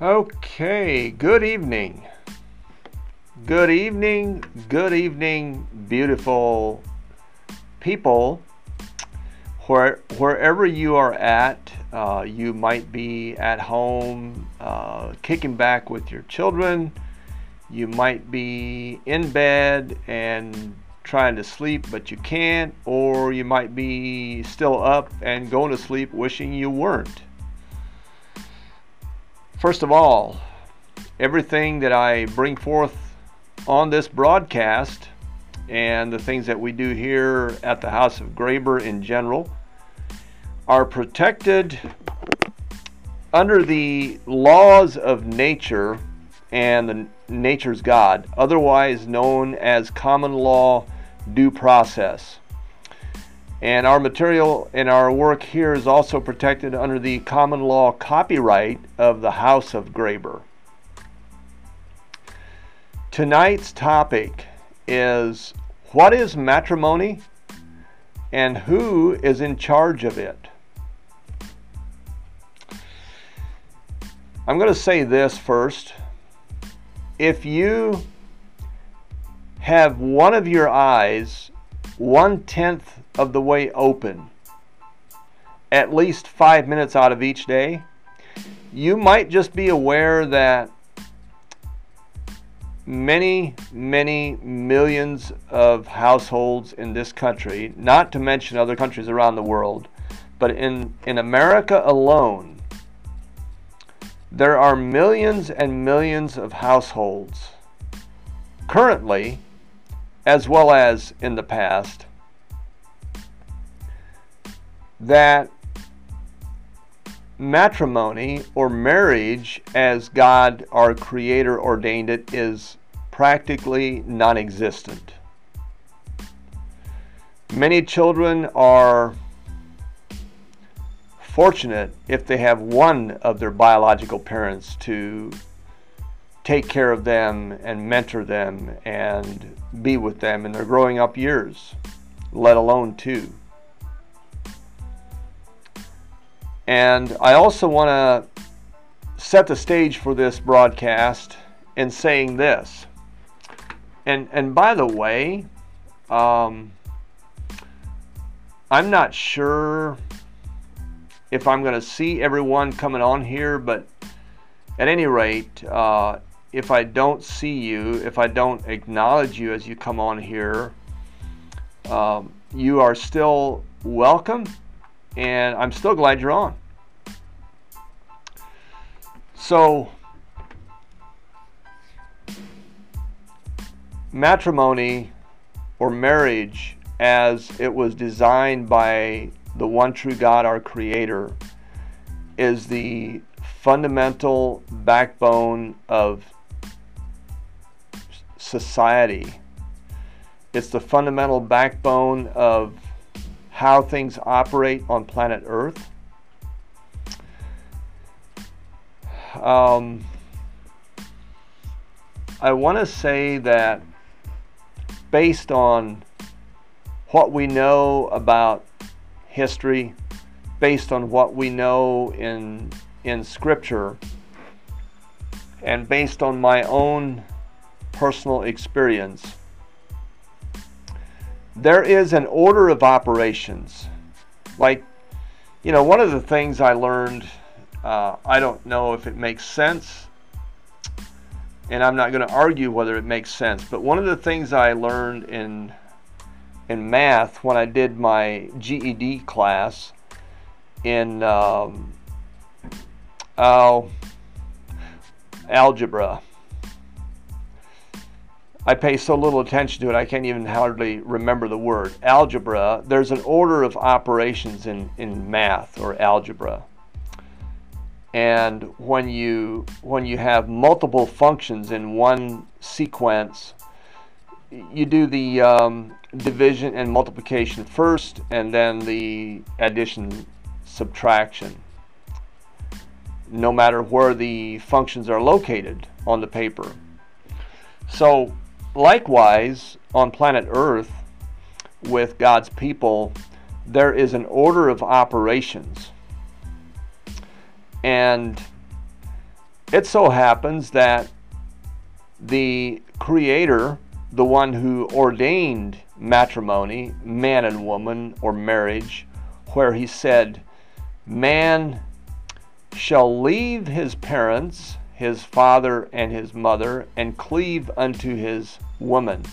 Okay, good evening. Good evening, good evening, beautiful people. Where, wherever you are at, uh, you might be at home uh, kicking back with your children. You might be in bed and trying to sleep, but you can't, or you might be still up and going to sleep wishing you weren't. First of all, everything that I bring forth on this broadcast and the things that we do here at the House of Graber in general are protected under the laws of nature and the nature's God, otherwise known as common law due process. And our material and our work here is also protected under the common law copyright of the House of Graber. Tonight's topic is what is matrimony and who is in charge of it? I'm going to say this first. If you have one of your eyes one tenth of the way open. At least five minutes out of each day, you might just be aware that many, many millions of households in this country, not to mention other countries around the world, but in, in America alone, there are millions and millions of households currently as well as in the past, that matrimony or marriage, as God our Creator ordained it, is practically non existent. Many children are fortunate if they have one of their biological parents to take care of them and mentor them and be with them in their growing up years, let alone two. And I also want to set the stage for this broadcast in saying this. And and by the way, um, I'm not sure if I'm going to see everyone coming on here, but at any rate, uh, if I don't see you, if I don't acknowledge you as you come on here, um, you are still welcome, and I'm still glad you're on. So, matrimony or marriage, as it was designed by the one true God, our Creator, is the fundamental backbone of society. It's the fundamental backbone of how things operate on planet Earth. Um, I want to say that based on what we know about history, based on what we know in in scripture, and based on my own personal experience. There is an order of operations. Like, you know, one of the things I learned, uh, I don't know if it makes sense, and I'm not going to argue whether it makes sense, but one of the things I learned in in math when I did my GED class in um, oh, algebra I pay so little attention to it, I can't even hardly remember the word. Algebra, there's an order of operations in, in math or algebra. And when you, when you have multiple functions in one sequence, you do the um, division and multiplication first, and then the addition subtraction, no matter where the functions are located on the paper. So Likewise, on planet Earth, with God's people, there is an order of operations. And it so happens that the Creator, the one who ordained matrimony, man and woman, or marriage, where he said, Man shall leave his parents, his father and his mother, and cleave unto his woman.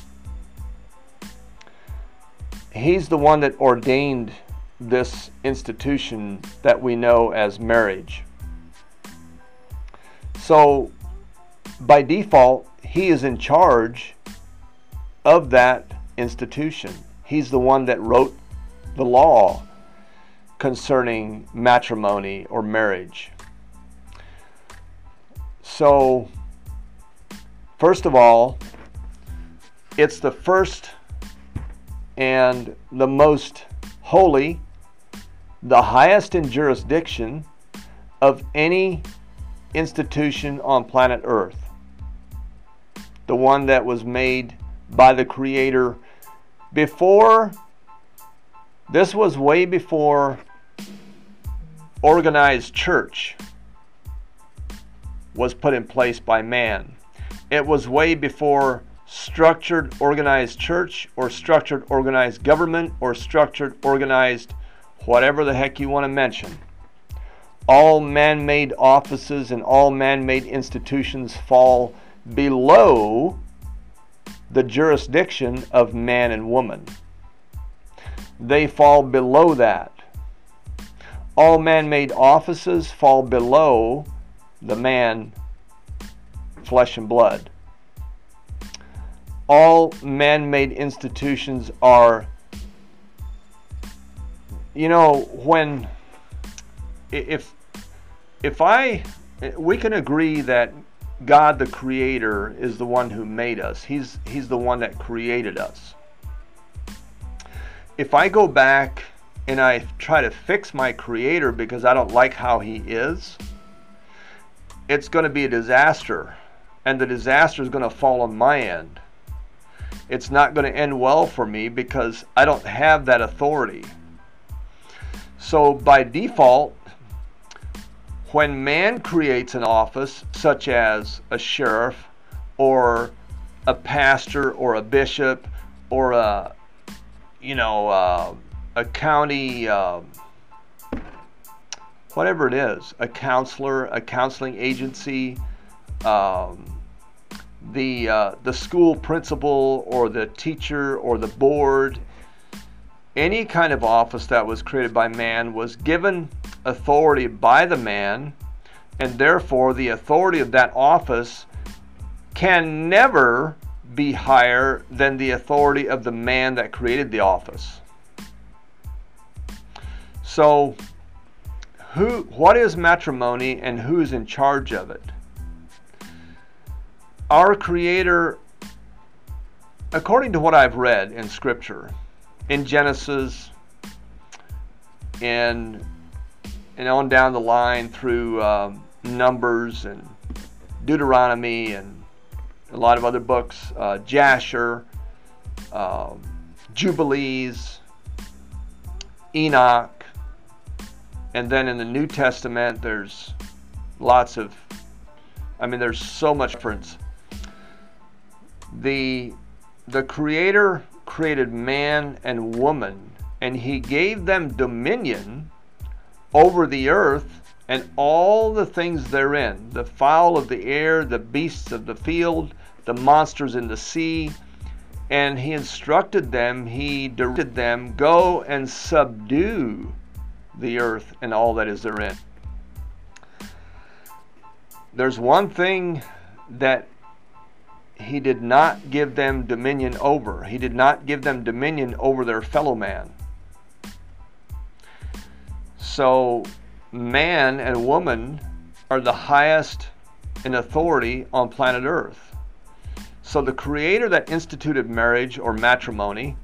He's the one that ordained this institution that we know as marriage. So, by default, he is in charge of that institution. He's the one that wrote the law concerning matrimony or marriage. So, first of all, it's the first and the most holy, the highest in jurisdiction of any institution on planet Earth. The one that was made by the Creator before, this was way before organized church was put in place by man. It was way before structured organized church or structured organized government or structured organized whatever the heck you want to mention. All man made offices and all man made institutions fall below the jurisdiction of man and woman. They fall below that. All man made offices fall below the man, flesh and blood. All man made institutions are, you know, when, if, if I, we can agree that God the creator is the one who made us. He's he's the one that created us. If I go back and I try to fix my creator because I don't like how he is, it's going to be a disaster. And the disaster is going to fall on my end. It's not going to end well for me because I don't have that authority. So, by default, when man creates an office, such as a sheriff or a pastor or a bishop or a, you know, uh, a county. Uh, whatever it is, a counselor, a counseling agency, um, the uh, the school principal or the teacher or the board, any kind of office that was created by man was given authority by the man, and therefore the authority of that office can never be higher than the authority of the man that created the office. So who what is matrimony and who's in charge of it our creator according to what i've read in scripture in genesis and and on down the line through um, numbers and deuteronomy and a lot of other books uh, jasher um, jubilees enoch and then in the New Testament, there's lots of, I mean, there's so much difference. The, the Creator created man and woman, and He gave them dominion over the earth and all the things therein the fowl of the air, the beasts of the field, the monsters in the sea. And he instructed them, he directed them, go and subdue the earth and all that is therein. There's one thing that he did not give them dominion over. He did not give them dominion over their fellow man. So, man and woman are the highest in authority on planet Earth. So, the creator that instituted marriage or matrimony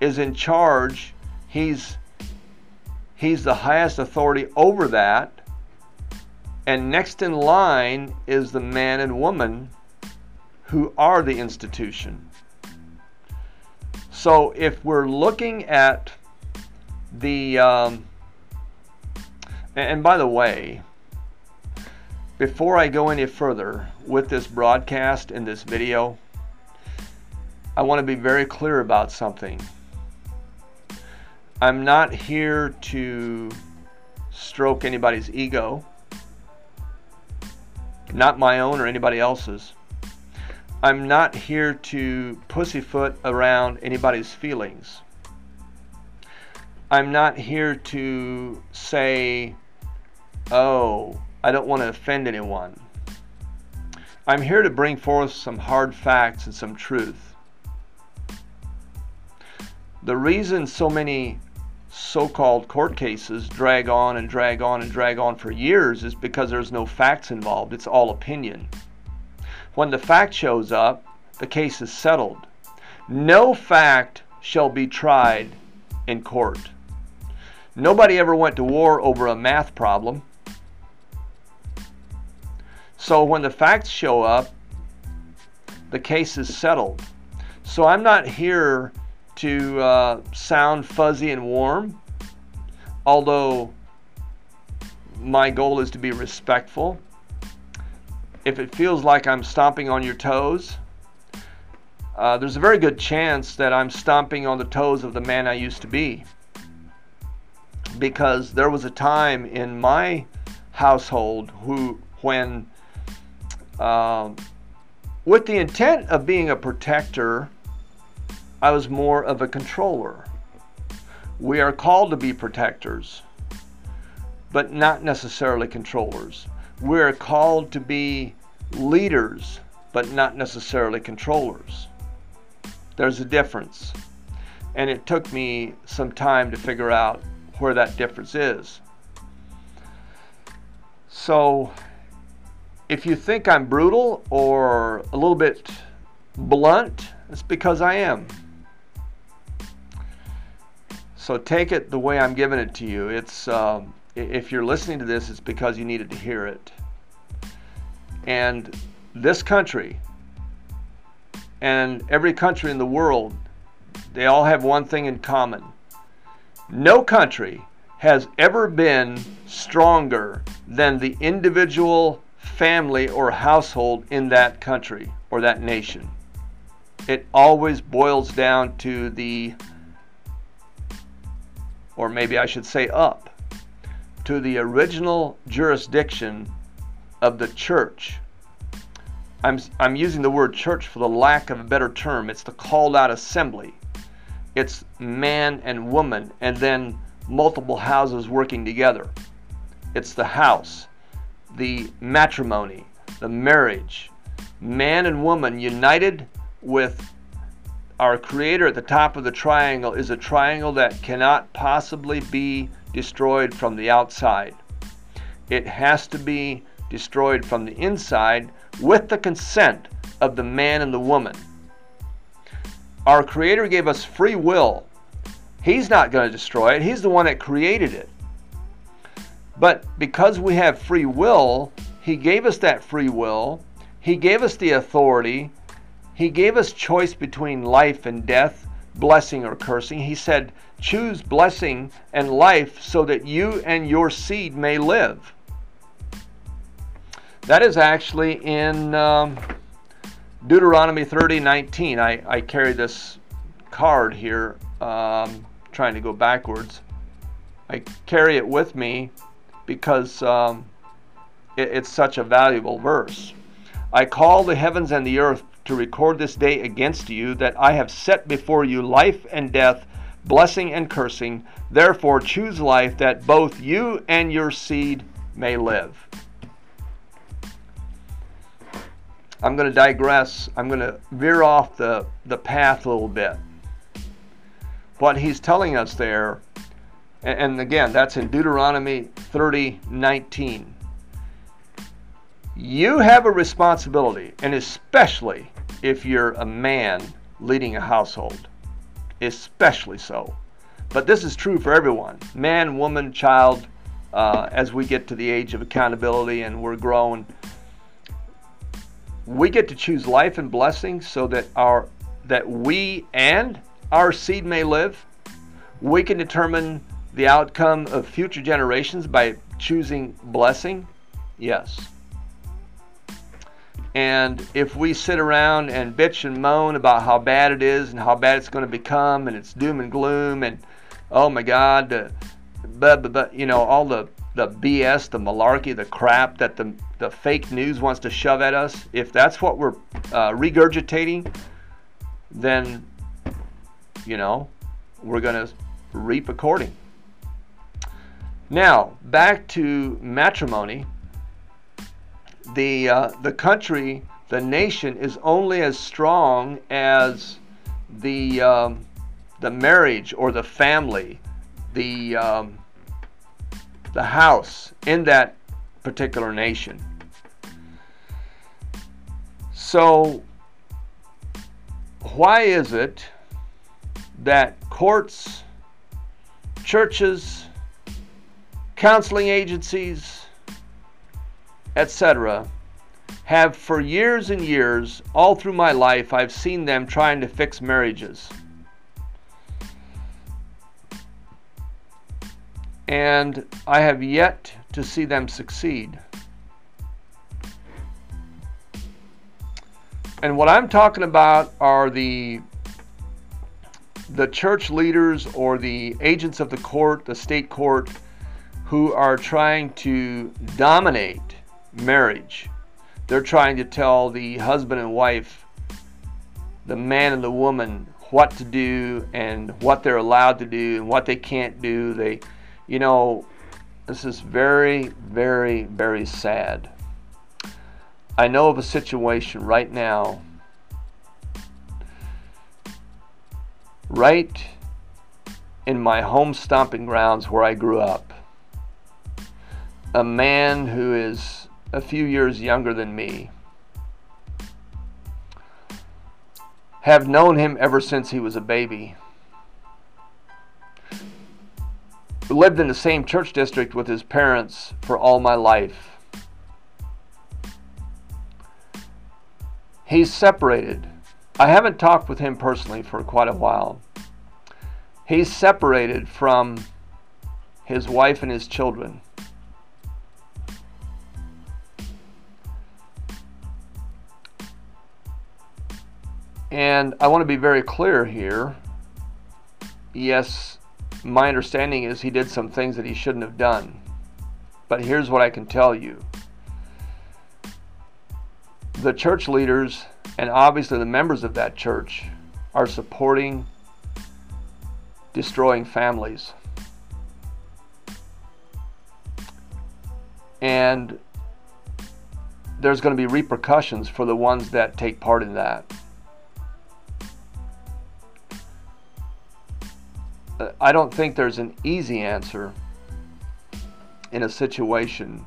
is in charge. He's He's the highest authority over that. And next in line is the man and woman who are the institution. So if we're looking at the, um, and by the way, before I go any further with this broadcast and this video, I want to be very clear about something. I'm not here to stroke anybody's ego, not my own or anybody else's. I'm not here to pussyfoot around anybody's feelings. I'm not here to say, oh, I don't want to offend anyone. I'm here to bring forth some hard facts and some truth. The reason so many so called court cases drag on and drag on and drag on for years is because there's no facts involved. It's all opinion. When the fact shows up, the case is settled. No fact shall be tried in court. Nobody ever went to war over a math problem. So when the facts show up, the case is settled. So I'm not here to uh, sound fuzzy and warm, although my goal is to be respectful. If it feels like I'm stomping on your toes, uh, there's a very good chance that I'm stomping on the toes of the man I used to be. Because there was a time in my household who, when, uh, with the intent of being a protector I was more of a controller. We are called to be protectors, but not necessarily controllers. We are called to be leaders, but not necessarily controllers. There's a difference. And it took me some time to figure out where that difference is. So, if you think I'm brutal or a little bit blunt, it's because I am. So take it the way I'm giving it to you. It's um, if you're listening to this, it's because you needed to hear it. And this country and every country in the world, they all have one thing in common. No country has ever been stronger than the individual family or household in that country or that nation. It always boils down to the or maybe I should say up, to the original jurisdiction of the church. I'm, I'm using the word church for the lack of a better term. It's the called out assembly. It's man and woman, and then multiple houses working together. It's the house, the matrimony, the marriage, man and woman united with our creator at the top of the triangle is a triangle that cannot possibly be destroyed from the outside. It has to be destroyed from the inside with the consent of the man and the woman. Our creator gave us free will. He's not going to destroy it. He's the one that created it. But because we have free will, he gave us that free will. He gave us the authority he gave us choice between life and death, blessing or cursing. He said, Choose blessing and life so that you and your seed may live. That is actually in um, Deuteronomy 30 19. I, I carry this card here, um, trying to go backwards. I carry it with me because um, it, it's such a valuable verse. I call the heavens and the earth to record this day against you, that I have set before you life and death, blessing and cursing. Therefore, choose life, that both you and your seed may live. I'm going to digress. I'm going to veer off the, the path a little bit. What he's telling us there, and, again, that's in Deuteronomy 30 19 you have a responsibility, and especially if you're a man leading a household, especially so. But this is true for everyone man, woman, child, uh, as we get to the age of accountability and we're grown. We get to choose life and blessing so that our that we and our seed may live. We can determine the outcome of future generations by choosing blessing. Yes. And if we sit around and bitch and moan about how bad it is and how bad it's going to become and it's doom and gloom and oh my God, blah, blah, blah, you know, all the, the BS, the malarkey, the crap that the, the fake news wants to shove at us, if that's what we're uh, regurgitating, then, you know, we're going to reap according. Now, back to matrimony the uh, the country, the nation is only as strong as the um, the marriage or the family, the um, the house in that particular nation. So, why is it that courts, churches, counseling agencies, etc., have for years and years, all through my life, I've seen them trying to fix marriages. And I have yet to see them succeed. And what I'm talking about are the the church leaders or the agents of the court, the state court, who are trying to dominate marriage. They're trying to tell the husband and wife, the man and the woman, what to do and what they're allowed to do and what they can't do. They, you know, this is very, very, very sad. I know of a situation right now, right in my home stomping grounds where I grew up. A man who is a few years younger than me. Have known him ever since he was a baby. Lived in the same church district with his parents for all my life. He's separated. I haven't talked with him personally for quite a while. He's separated from his wife and his children. And I want to be very clear here. Yes, my understanding is he did some things that he shouldn't have done. But here's what I can tell you the church leaders and obviously the members of that church are supporting destroying families. And there's going to be repercussions for the ones that take part in that. I don't think there's an easy answer in a situation,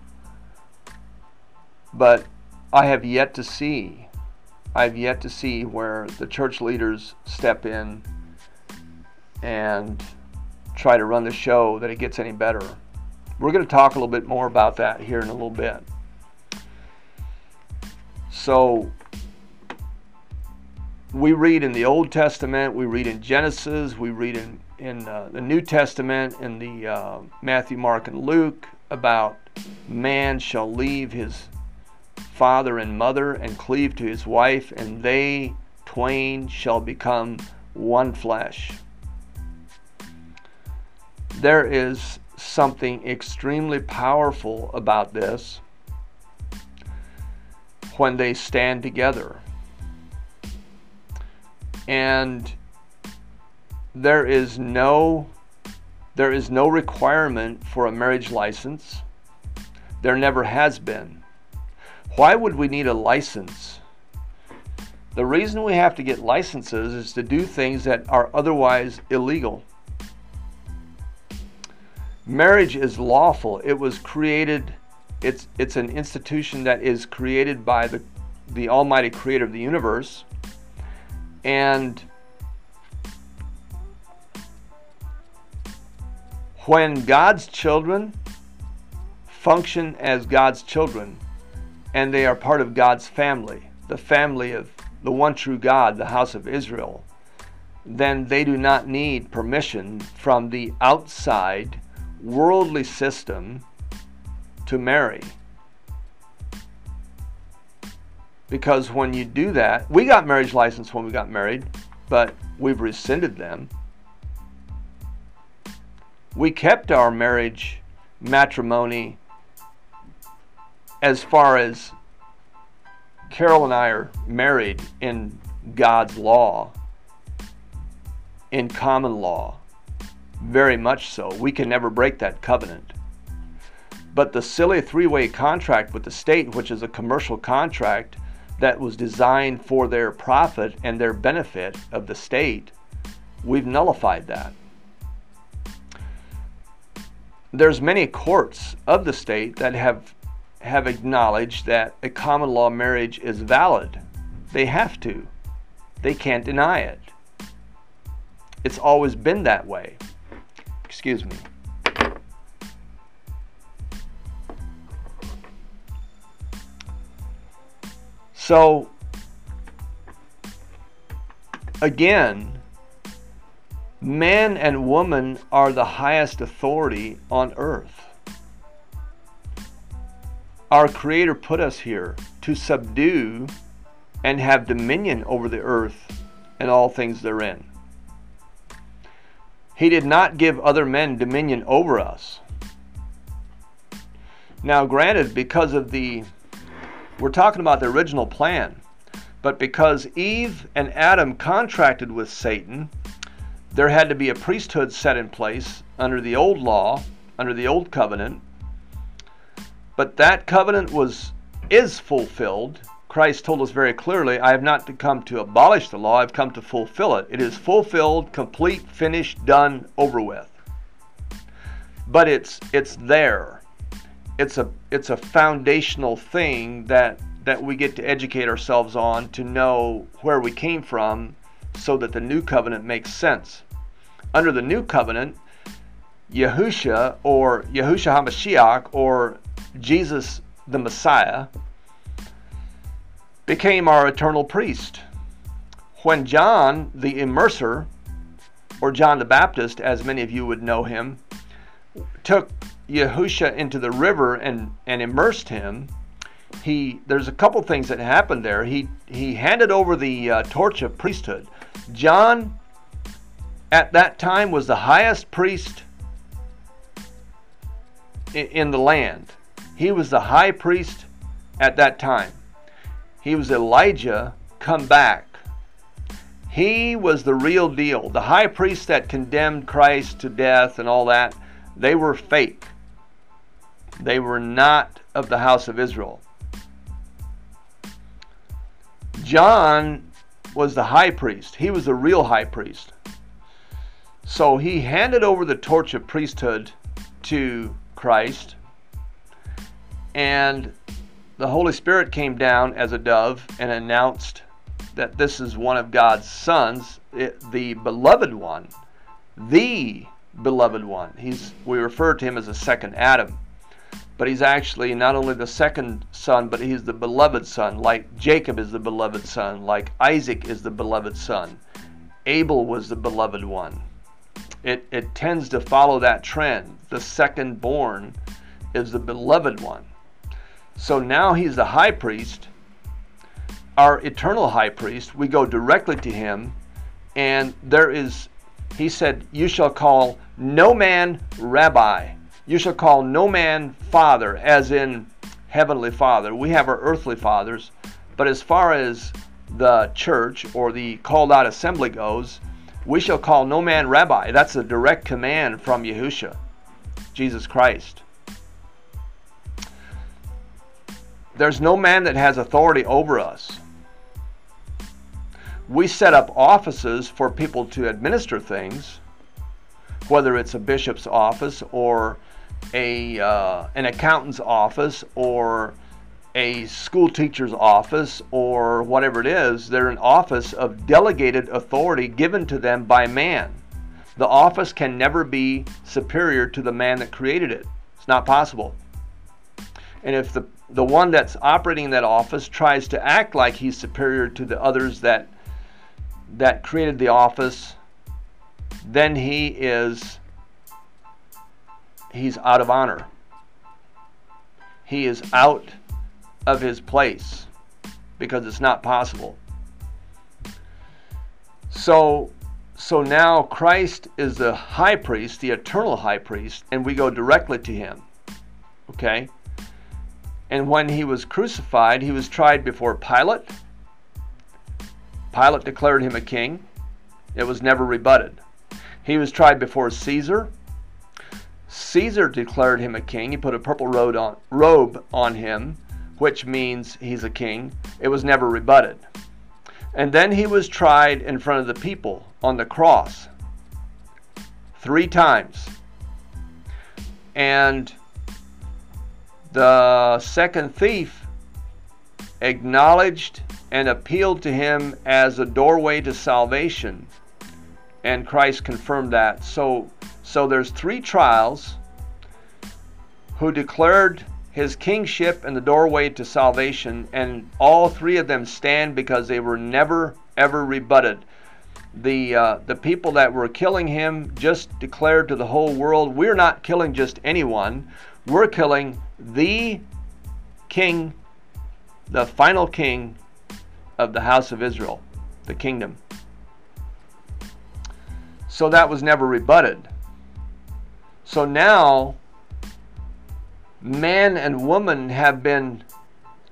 but I have yet to see. I've yet to see where the church leaders step in and try to run the show that it gets any better. We're going to talk a little bit more about that here in a little bit. So, we read in the Old Testament, we read in Genesis, we read in in uh, the New Testament, in the uh, Matthew, Mark, and Luke, about man shall leave his father and mother and cleave to his wife, and they twain shall become one flesh. There is something extremely powerful about this when they stand together. And there is no there is no requirement for a marriage license. There never has been. Why would we need a license? The reason we have to get licenses is to do things that are otherwise illegal. Marriage is lawful. It was created it's it's an institution that is created by the the almighty creator of the universe and when God's children function as God's children and they are part of God's family, the family of the one true God, the house of Israel, then they do not need permission from the outside worldly system to marry. Because when you do that, we got marriage license when we got married, but we've rescinded them. We kept our marriage matrimony as far as Carol and I are married in God's law, in common law. Very much so. We can never break that covenant. But the silly three way contract with the state, which is a commercial contract that was designed for their profit and their benefit of the state, we've nullified that. There's many courts of the state that have have acknowledged that a common law marriage is valid. They have to. They can't deny it. It's always been that way. Excuse me. So, again, man and woman are the highest authority on earth. Our Creator put us here to subdue and have dominion over the earth and all things therein. He did not give other men dominion over us. Now, granted, because of the we're talking about the original plan. But because Eve and Adam contracted with Satan, there had to be a priesthood set in place under the old law, under the old covenant. But that covenant was is fulfilled. Christ told us very clearly, I have not come to abolish the law, I've come to fulfill it. It is fulfilled, complete, finished, done, over with. But it's it's there it's a it's a foundational thing that that we get to educate ourselves on to know where we came from so that the new covenant makes sense. Under the new covenant, Yahusha or Yahusha HaMashiach or Jesus the Messiah became our eternal priest. When John the Immerser, or John the Baptist, as many of you would know him, took Yahusha into the river and, and immersed him, he there's a couple things that happened there. He he handed over the uh, torch of priesthood. John at that time was the highest priest in, the land. He was the high priest at that time. He was Elijah come back. He was the real deal. The high priest that condemned Christ to death and all that, they were fake. They were not of the house of Israel. John was the high priest. He was the real high priest. So he handed over the torch of priesthood to Christ, and the Holy Spirit came down as a dove and announced that this is one of God's sons, the beloved one, the beloved one. He's we refer to him as a second Adam but he's actually not only the second son, but he's the beloved son, like Jacob is the beloved son, like Isaac is the beloved son. Abel was the beloved one. It, it tends to follow that trend. The second born is the beloved one. So now he's the high priest, our eternal high priest. We go directly to him, and there is, he said, You shall call no man rabbi you shall call no man father, as in heavenly father. We have our earthly fathers, but as far as the church or the called out assembly goes, we shall call no man rabbi. That's a direct command from Yahusha, Jesus Christ. There's no man that has authority over us. We set up offices for people to administer things, whether it's a bishop's office or a uh, an accountant's office or a school teacher's office or whatever it is, they're an office of delegated authority given to them by man. The office can never be superior to the man that created it. It's not possible. And if the the one that's operating that office tries to act like he's superior to the others that that created the office, then he is he's out of honor. He is out of his place. because it's not possible. So so now Christ is the high priest, the eternal high priest, and we go directly to him. Okay? And when he was crucified, he was tried before Pilate. Pilate declared him a king. It was never rebutted. He was tried before Caesar. Caesar declared him a king. He put a purple robe on, robe on him, which means he's a king. It was never rebutted. And then he was tried in front of the people on the cross three times. And the second thief acknowledged and appealed to him as a doorway to salvation. And Christ confirmed that. So so there's three trials who declared his kingship and the doorway to salvation, and all three of them stand because they were never ever rebutted. The uh, the people that were killing him just declared to the whole world, "We're not killing just anyone. We're killing the king, the final king of the house of Israel, the kingdom." So that was never rebutted. So now man and woman have been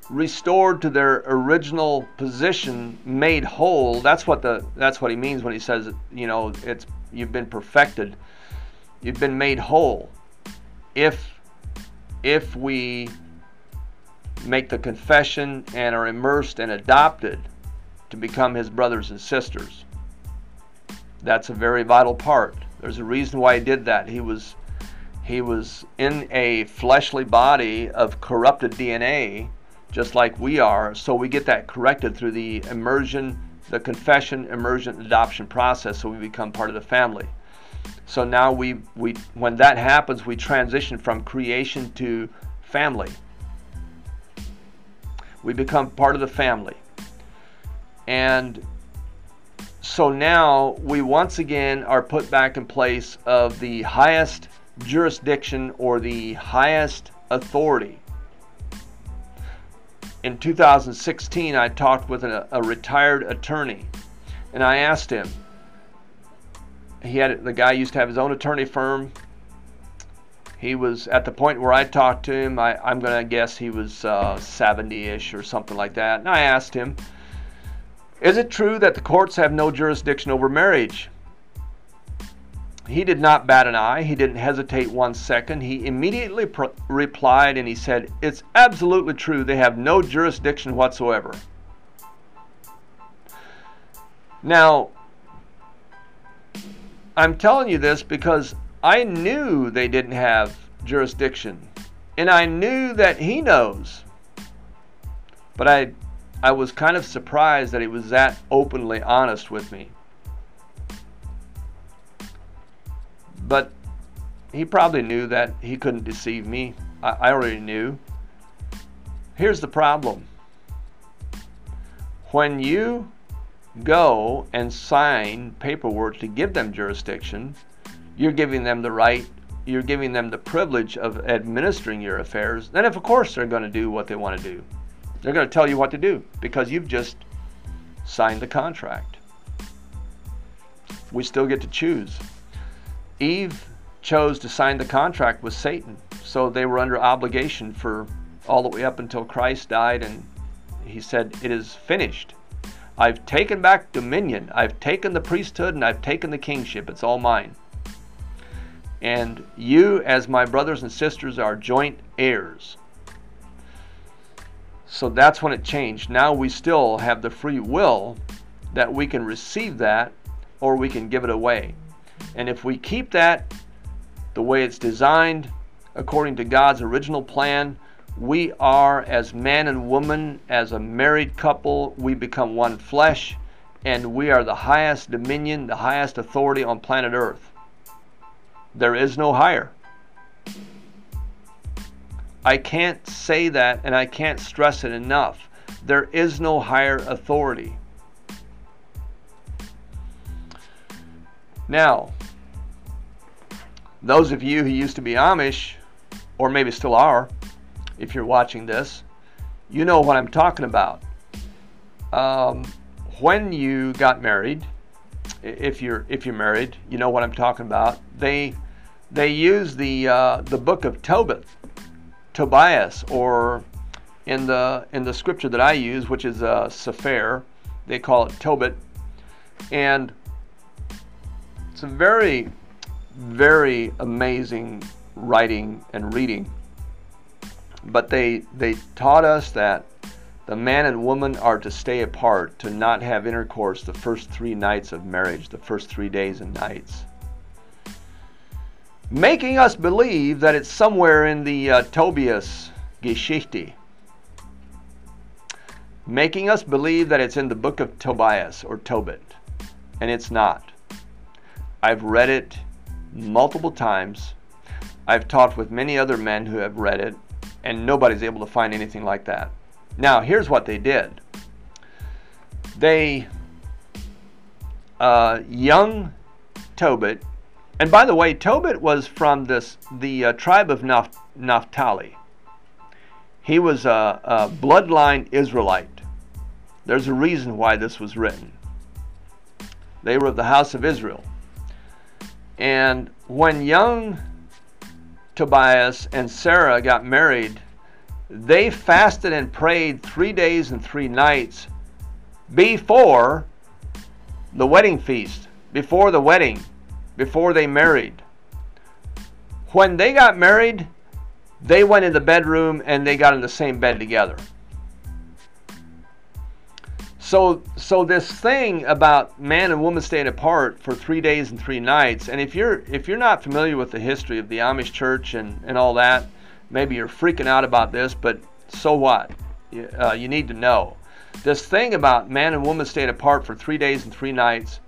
restored to their original position, made whole. That's what the that's what he means when he says, you know, it's you've been perfected. You've been made whole. If if we make the confession and are immersed and adopted to become his brothers and sisters. That's a very vital part. There's a reason why he did that. He was he was in a fleshly body of corrupted DNA, just like we are. So we get that corrected through the immersion, the confession, immersion, adoption process, so we become part of the family. So now we, we when that happens, we transition from creation to family. We become part of the family. And so now we once again are put back in place of the highest jurisdiction or the highest authority. In 2016, I talked with a, a retired attorney and I asked him. He had the guy used to have his own attorney firm. He was at the point where I talked to him. I, am going to guess he was 70 uh, or something like that. And I asked him, Is it true that the courts have no jurisdiction over marriage? He did not bat an eye. He didn't hesitate one second. He immediately replied and he said, It's absolutely true. They have no jurisdiction whatsoever. Now, I'm telling you this because I knew they didn't have jurisdiction. And I knew that he knows. But I I was kind of surprised that he was that openly honest with me. But he probably knew that he couldn't deceive me. I, I already knew. Here's the problem when you go and sign paperwork to give them jurisdiction, you're giving them the right, you're giving them the privilege of administering your affairs. Then, if of course they're going to do what they want to do, they're going to tell you what to do because you've just signed the contract. We still get to choose. Eve chose to sign the contract with Satan, so they were under obligation for all the way up until Christ died, and he said, It is finished. I've taken back dominion. I've taken the priesthood and I've taken the kingship. It's all mine. And you, as my brothers and sisters, are joint heirs. So that's when it changed. Now we still have the free will that we can receive that or we can give it away. And if we keep that the way it's designed, according to God's original plan, we are, as man and woman, as a married couple, we become one flesh, and we are the highest dominion, the highest authority on planet Earth. There is no higher. I can't say that, and I can't stress it enough. There is no higher authority. Now, those of you who used to be Amish, or maybe still are, if you're watching this, you know what I'm talking about. um, when you got married, if you're if you're married, you know what I'm talking about. They they use the uh, the book of Tobit, Tobias, or in the in the scripture that I use, which is uh, Cepher, they call it Tobit, and it's a very very amazing writing and reading. But they they taught us that the man and woman are to stay apart, to not have intercourse the first three nights of marriage, the first three days and nights. Making us believe that it's somewhere in the uh, Tobias Geschichte. Making us believe that it's in the book of Tobias or Tobit. And it's not. I've read it multiple times. I've talked with many other men who have read it, and nobody's able to find anything like that. Now, here's what they did. They, uh, young Tobit, and by the way, Tobit was from this the uh, tribe of Naph- Naphtali. He was a, a bloodline Israelite. There's a reason why this was written. They were of the house of Israel. And when young Tobias and Sarah got married, they fasted and prayed three days and three nights before the wedding feast, before the wedding, before they married. When they got married, they went in the bedroom and they got in the same bed together. So, so this thing about man and woman staying apart for three days and three nights, and if you're if you're not familiar with the history of the Amish church and, and all that, Maybe you're freaking out about this, but so what? Uh, you need to know. This thing about man and woman staying apart for three days and three nights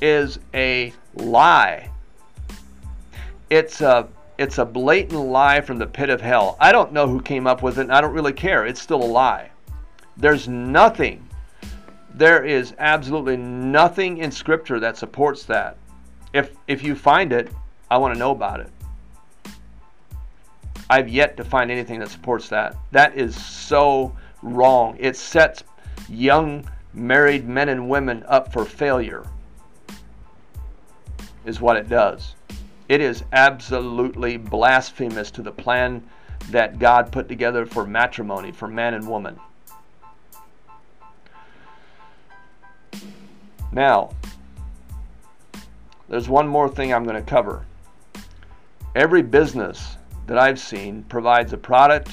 is a lie. It's a it's a blatant lie from the pit of hell. I don't know who came up with it, and I don't really care. It's still a lie. There's nothing, there is absolutely nothing in Scripture that supports that. If if you find it, I want to know about it. I've yet to find anything that supports that. That is so wrong. It sets young married men and women up for failure, is what it does. It is absolutely blasphemous to the plan that God put together for matrimony, for man and woman. Now, there's one more thing I'm going to cover. Every business that I've seen provides a product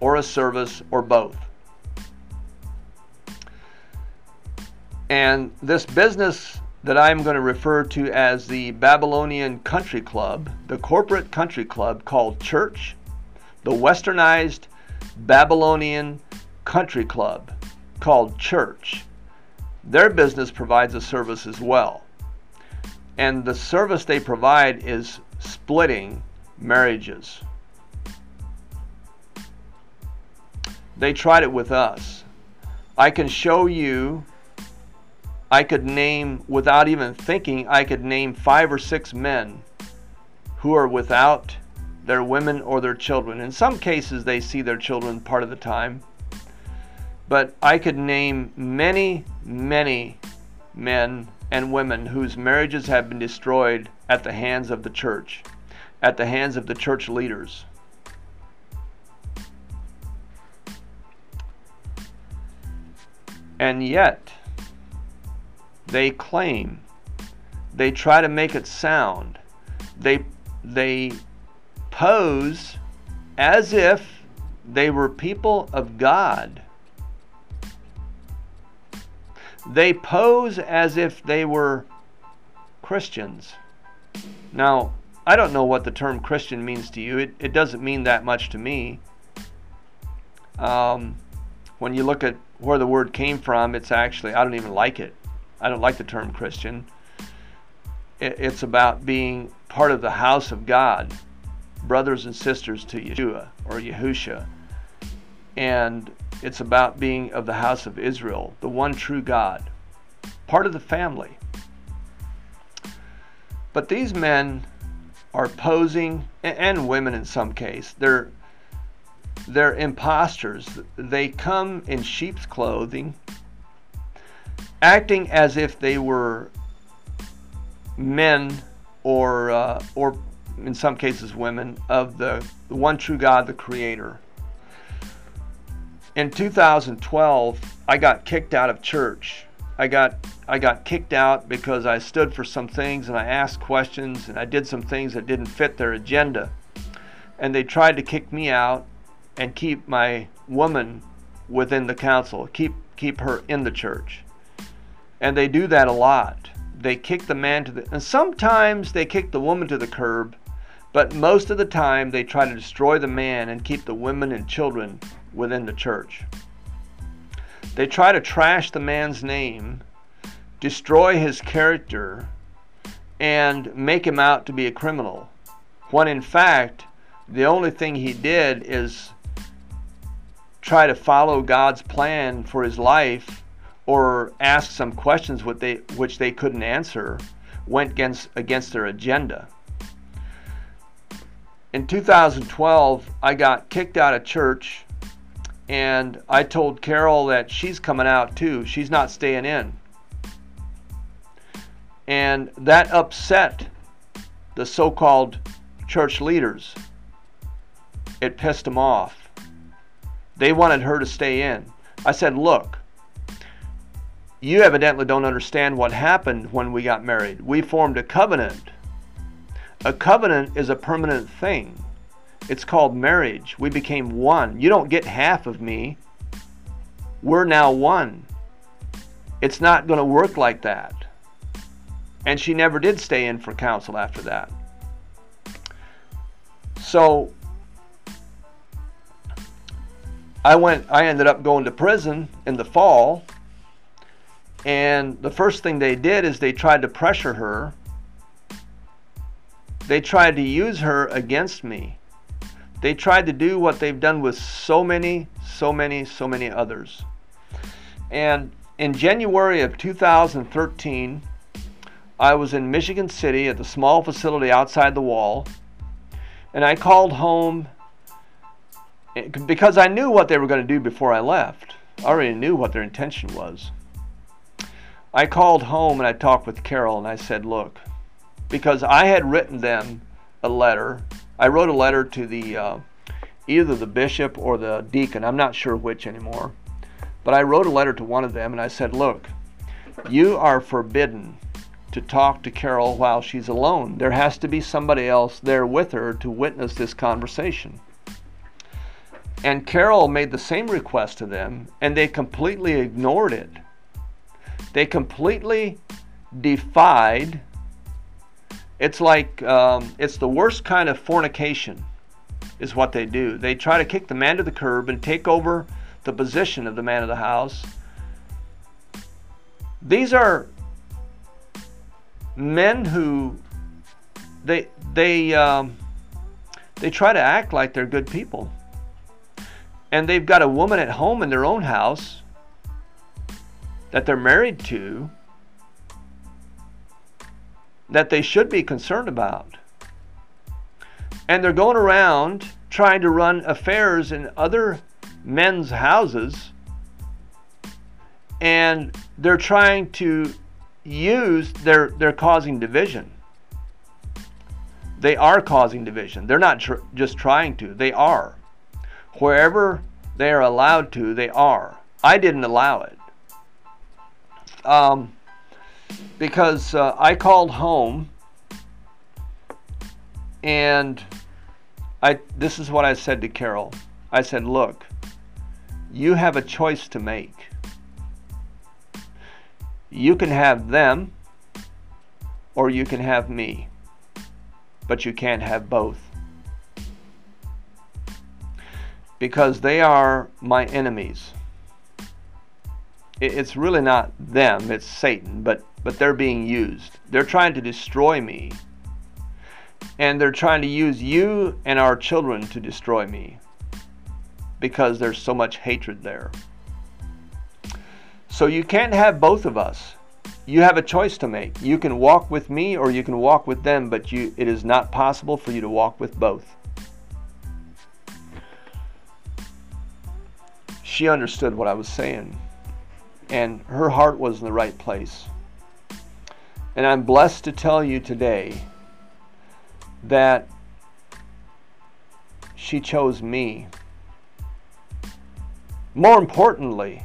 or a service or both. And this business that I'm going to refer to as the Babylonian Country Club, the corporate country club called Church, the westernized Babylonian Country Club called Church. Their business provides a service as well. And the service they provide is splitting marriages. They tried it with us. I can show you, I could name, without even thinking, I could name five or six men who are without their women or their children. In some cases, they see their children part of the time. But I could name many, many men and women whose marriages have been destroyed at the hands of the church, at the hands of the church leaders. And yet, they claim, they try to make it sound, they, they pose as if they were people of God. They pose as if they were Christians. Now, I don't know what the term Christian means to you. It, it doesn't mean that much to me. Um, when you look at where the word came from, it's actually, I don't even like it. I don't like the term Christian. It's about being part of the house of God, brothers and sisters to Yeshua or Yahusha. And it's about being of the house of Israel, the one true God, part of the family. But these men are posing, and women in some case, they're they're imposters. They come in sheep's clothing acting as if they were men or uh, or in some cases women of the, the one true God, the Creator. In 2012, I got kicked out of church. I got I got kicked out because I stood for some things and I asked questions and I did some things that didn't fit their agenda. And they tried to kick me out and keep my woman within the council, keep keep her in the church. And they do that a lot. They kick the man to the and sometimes they kick the woman to the curb, but most of the time they try to destroy the man and keep the women and children within the church. They try to trash the man's name, destroy his character, and make him out to be a criminal, when in fact, the only thing he did is try to follow God's plan for his life or ask some questions they, which they couldn't answer went against, against their agenda. In 2012, I got kicked out of church and I told Carol that she's coming out too. She's not staying in. And that upset the so called church leaders. It pissed them off. They wanted her to stay in. I said, Look, you evidently don't understand what happened when we got married. We formed a covenant. A covenant is a permanent thing. It's called marriage. We became one. You don't get half of me. We're now one. It's not going to work like that. And she never did stay in for counsel after that. So I went I ended up going to prison in the fall and the first thing they did is they tried to pressure her. They tried to use her against me. They tried to do what they've done with so many, so many, so many others. And in January of 2013, I was in Michigan City at the small facility outside the wall, and I called home eh, because I knew what they were going to do before I left. I already knew what their intention was. I called home and I talked with Carol and I said, look, because I had written them a letter. I wrote a letter to the uh, either the bishop or the deacon. I'm not sure which anymore. But I wrote a letter to one of them and I said, look, you are forbidden to talk to Carol while she's alone. There has to be somebody else there with her to witness this conversation. And Carol made the same request to them, and they completely ignored it. They completely defied. It's like um, it's the worst kind of fornication, is what they do. They try to kick the man to the curb and take over the position of the man of the house. These are men who they they um, they try to act like they're good people, and they've got a woman at home in their own house that they're married to that they should be concerned about. And they're going around trying to run affairs in other men's houses. And they're trying to use they're they're causing division. They are causing division. They're not tr- just trying to. They are. Wherever they are allowed to they are. I didn't allow it. Um, because uh, I called home and I this is what I said to Carol. I said, "Look, you have a choice to make. You can have them or you can have me. But you can't have both." Because they are my enemies it's really not them, it's Satan, but, but they're being used. They're trying to destroy me. And they're trying to use you and our children to destroy me because there's so much hatred there. So you can't have both of us. You have a choice to make. You can walk with me or you can walk with them, but you, it is not possible for you to walk with both. She understood what I was saying. and her heart was in the right place. And I'm blessed to tell you today that she chose me. More importantly,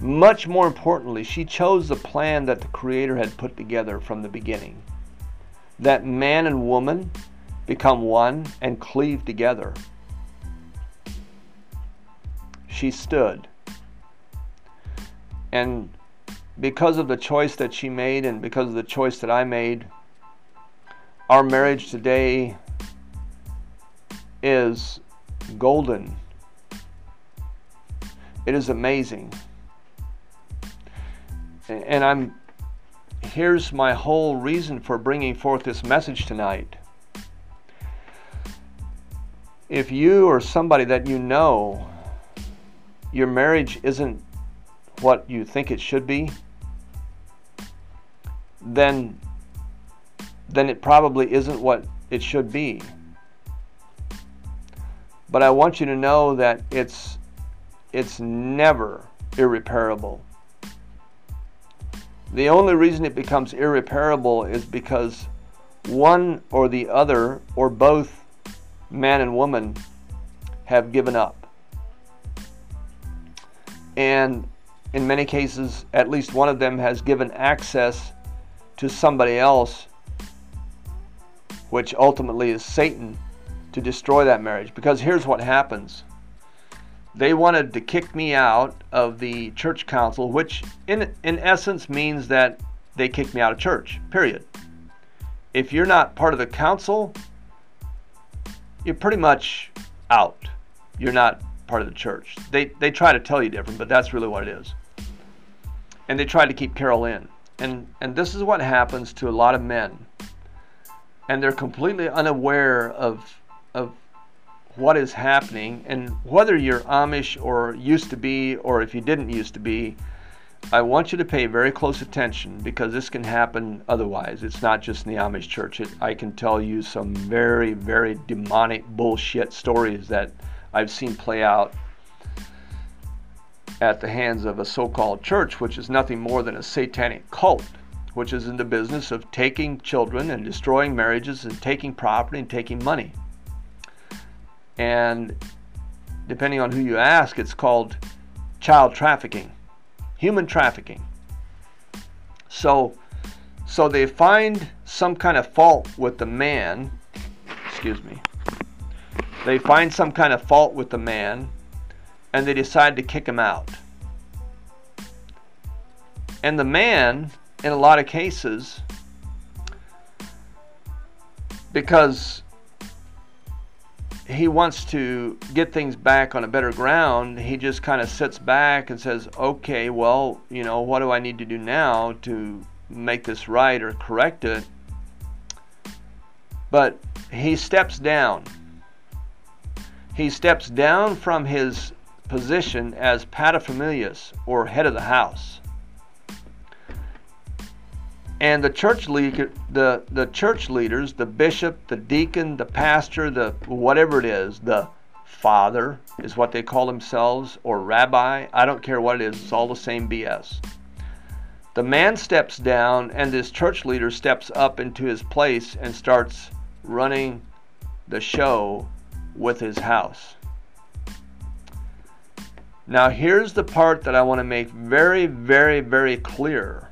much more importantly, she chose the plan that the Creator had put together from the beginning. That man and woman become one and cleave together. She stood. And because of the choice that she made and because of the choice that I made, our marriage today is golden. It is amazing. And I'm here's my whole reason for bringing forth this message tonight. If you or somebody that you know your marriage isn't what you think it should be, then then it probably isn't what it should be. But I want you to know that it's it's never irreparable. The only reason it becomes irreparable is because one or the other or both man and woman have given up. And in many cases, at least one of them has given access to somebody else, which ultimately is Satan, to destroy that marriage. Because here's what happens they wanted to kick me out of the church council, which in, in essence means that they kicked me out of church, period. If you're not part of the council, you're pretty much out. You're not part of the church. They, they try to tell you different, but that's really what it is. And they try to keep Carol in. And, and this is what happens to a lot of men. And they're completely unaware of, of what is happening and whether you're Amish or used to be or if you didn't used to be, I want you to pay very close attention because this can happen otherwise. It's not just in the Amish church. It, I can tell you some very, very demonic bullshit stories that I've seen play out at the hands of a so called church, which is nothing more than a satanic cult, which is in the business of taking children and destroying marriages and taking property and taking money. And depending on who you ask, it's called child trafficking, human trafficking. So, so they find some kind of fault with the man, excuse me. They find some kind of fault with the man and they decide to kick him out. And the man, in a lot of cases, because he wants to get things back on a better ground, he just kind of sits back and says, okay, well, you know, what do I need to do now to make this right or correct it? But he steps down. He steps down from his position as paterfamilias or head of the house and the church leader, the the church leaders, the bishop, the deacon, the pastor, the whatever it is, the father is what they call themselves, or rabbi. I don't care what it is. It's all the same BS. The man steps down, and this church leader steps up into his place and starts running the show with his house. Now, here's the part that I want to make very, very, very clear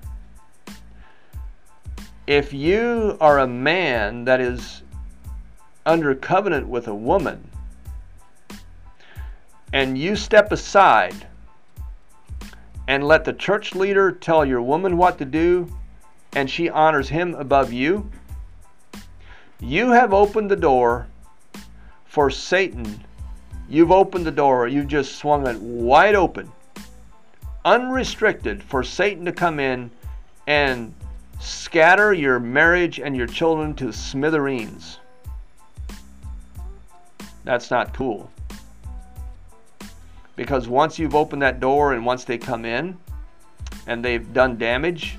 if you are a man that is under covenant with a woman and you step aside and let the church leader tell your woman what to do and she honors him above you, you have opened the door for Satan. You've opened the door, you've just swung it wide open, unrestricted for Satan to come in and scatter your marriage and your children to smithereens. That's not cool. Because once you've opened that door and once they come in and they've done damage,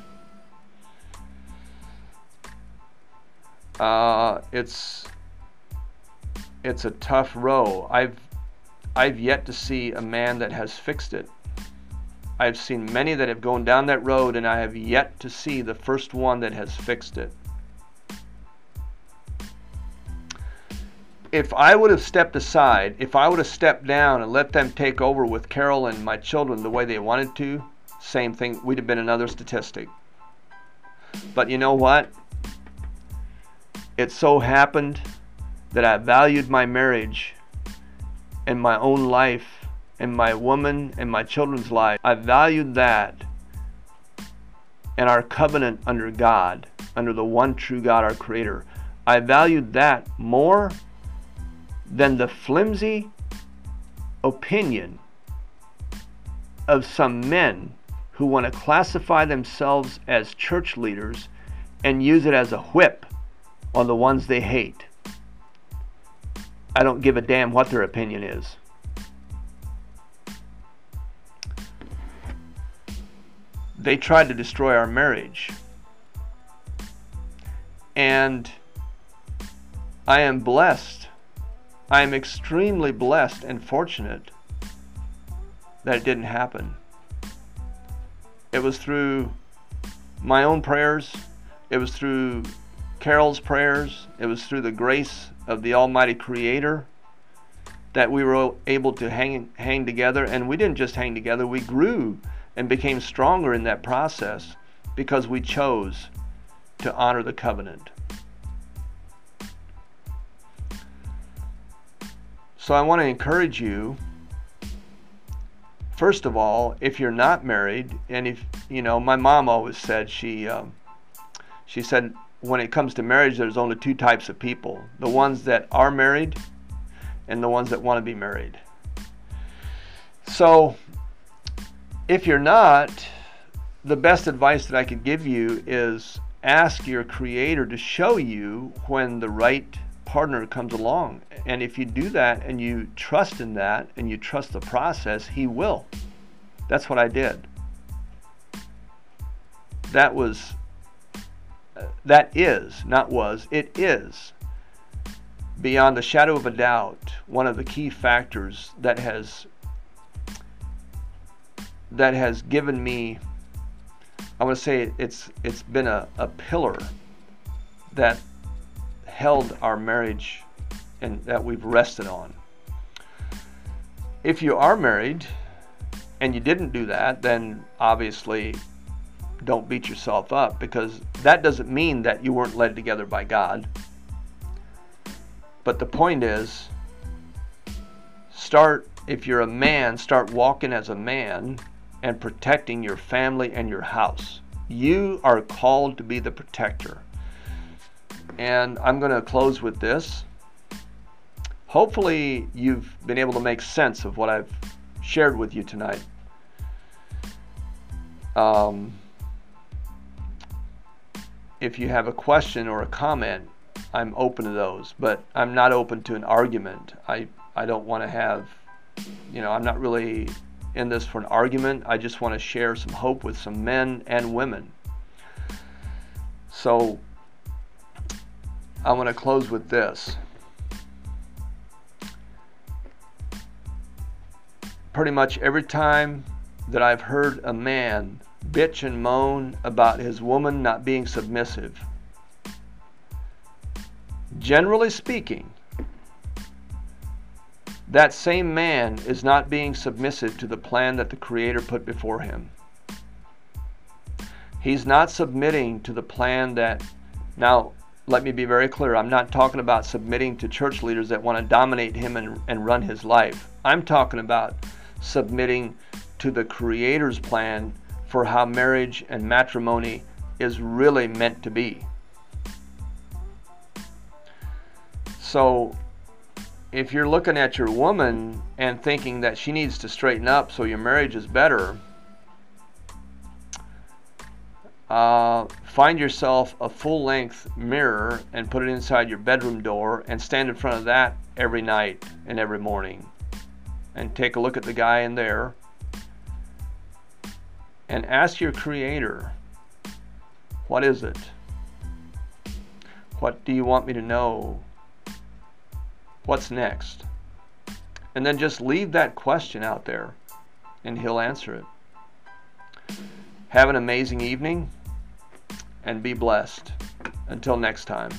uh, it's it's a tough row. I've I've yet to see a man that has fixed it. I've seen many that have gone down that road, and I have yet to see the first one that has fixed it. If I would have stepped aside, if I would have stepped down and let them take over with Carol and my children the way they wanted to, same thing, we'd have been another statistic. But you know what? It so happened that I valued my marriage and my own life and my woman and my children's life. I valued that and our covenant under God, under the one true God, our Creator. I valued that more than the flimsy opinion of some men who want to classify themselves as church leaders and use it as a whip on the ones they hate. I don't give a damn what their opinion is. They tried to destroy our marriage. And I am blessed. I am extremely blessed and fortunate that it didn't happen. It was through my own prayers, it was through Carol's prayers, it was through the grace of the Almighty Creator that we were able to hang, hang together. And we didn't just hang together, we grew and became stronger in that process because we chose to honor the covenant. So I want to encourage you first of all, if you're not married, and if you know, my mom always said she um, she said when it comes to marriage, there's only two types of people: the ones that are married, and the ones that want to be married. So, if you're not, the best advice that I could give you is ask your Creator to show you when the right partner comes along. And if you do that and you trust in that and you trust the process, He will. That's what I did. That was, that is, not was, it is, beyond the shadow of a doubt, one of the key factors that has that has given me I want to say it's it's been a, a pillar that held our marriage and that we've rested on. If you are married and you didn't do that, then obviously don't beat yourself up because that doesn't mean that you weren't led together by God. But the point is, start, if you're a man, start walking as a man and protecting your family and your house. You are called to be the protector. And I'm going to close with this. Hopefully, you've been able to make sense of what I've shared with you tonight. Um, if you have a question or a comment, I'm open to those, but I'm not open to an argument. I, I don't want to have, you know, I'm not really in this for an argument. I just want to share some hope with some men and women. So I want to close with this. Pretty much every time that I've heard a man bitch and moan about his woman not being submissive, generally speaking, that same man is not being submissive to the plan that the Creator put before him. He's not submitting to the plan that, now, let me be very clear. I'm not talking about submitting to church leaders that want to dominate him and, and run his life. I'm talking about submitting to the Creator's plan for how marriage and matrimony is really meant to be. So, if you're looking at your woman and thinking that she needs to straighten up so your marriage is better, uh, find yourself a full length mirror and put it inside your bedroom door and stand in front of that every night and every morning. And take a look at the guy in there and ask your Creator, What is it? What do you want me to know? What's next? And then just leave that question out there and He'll answer it. Have an amazing evening and be blessed. Until next time.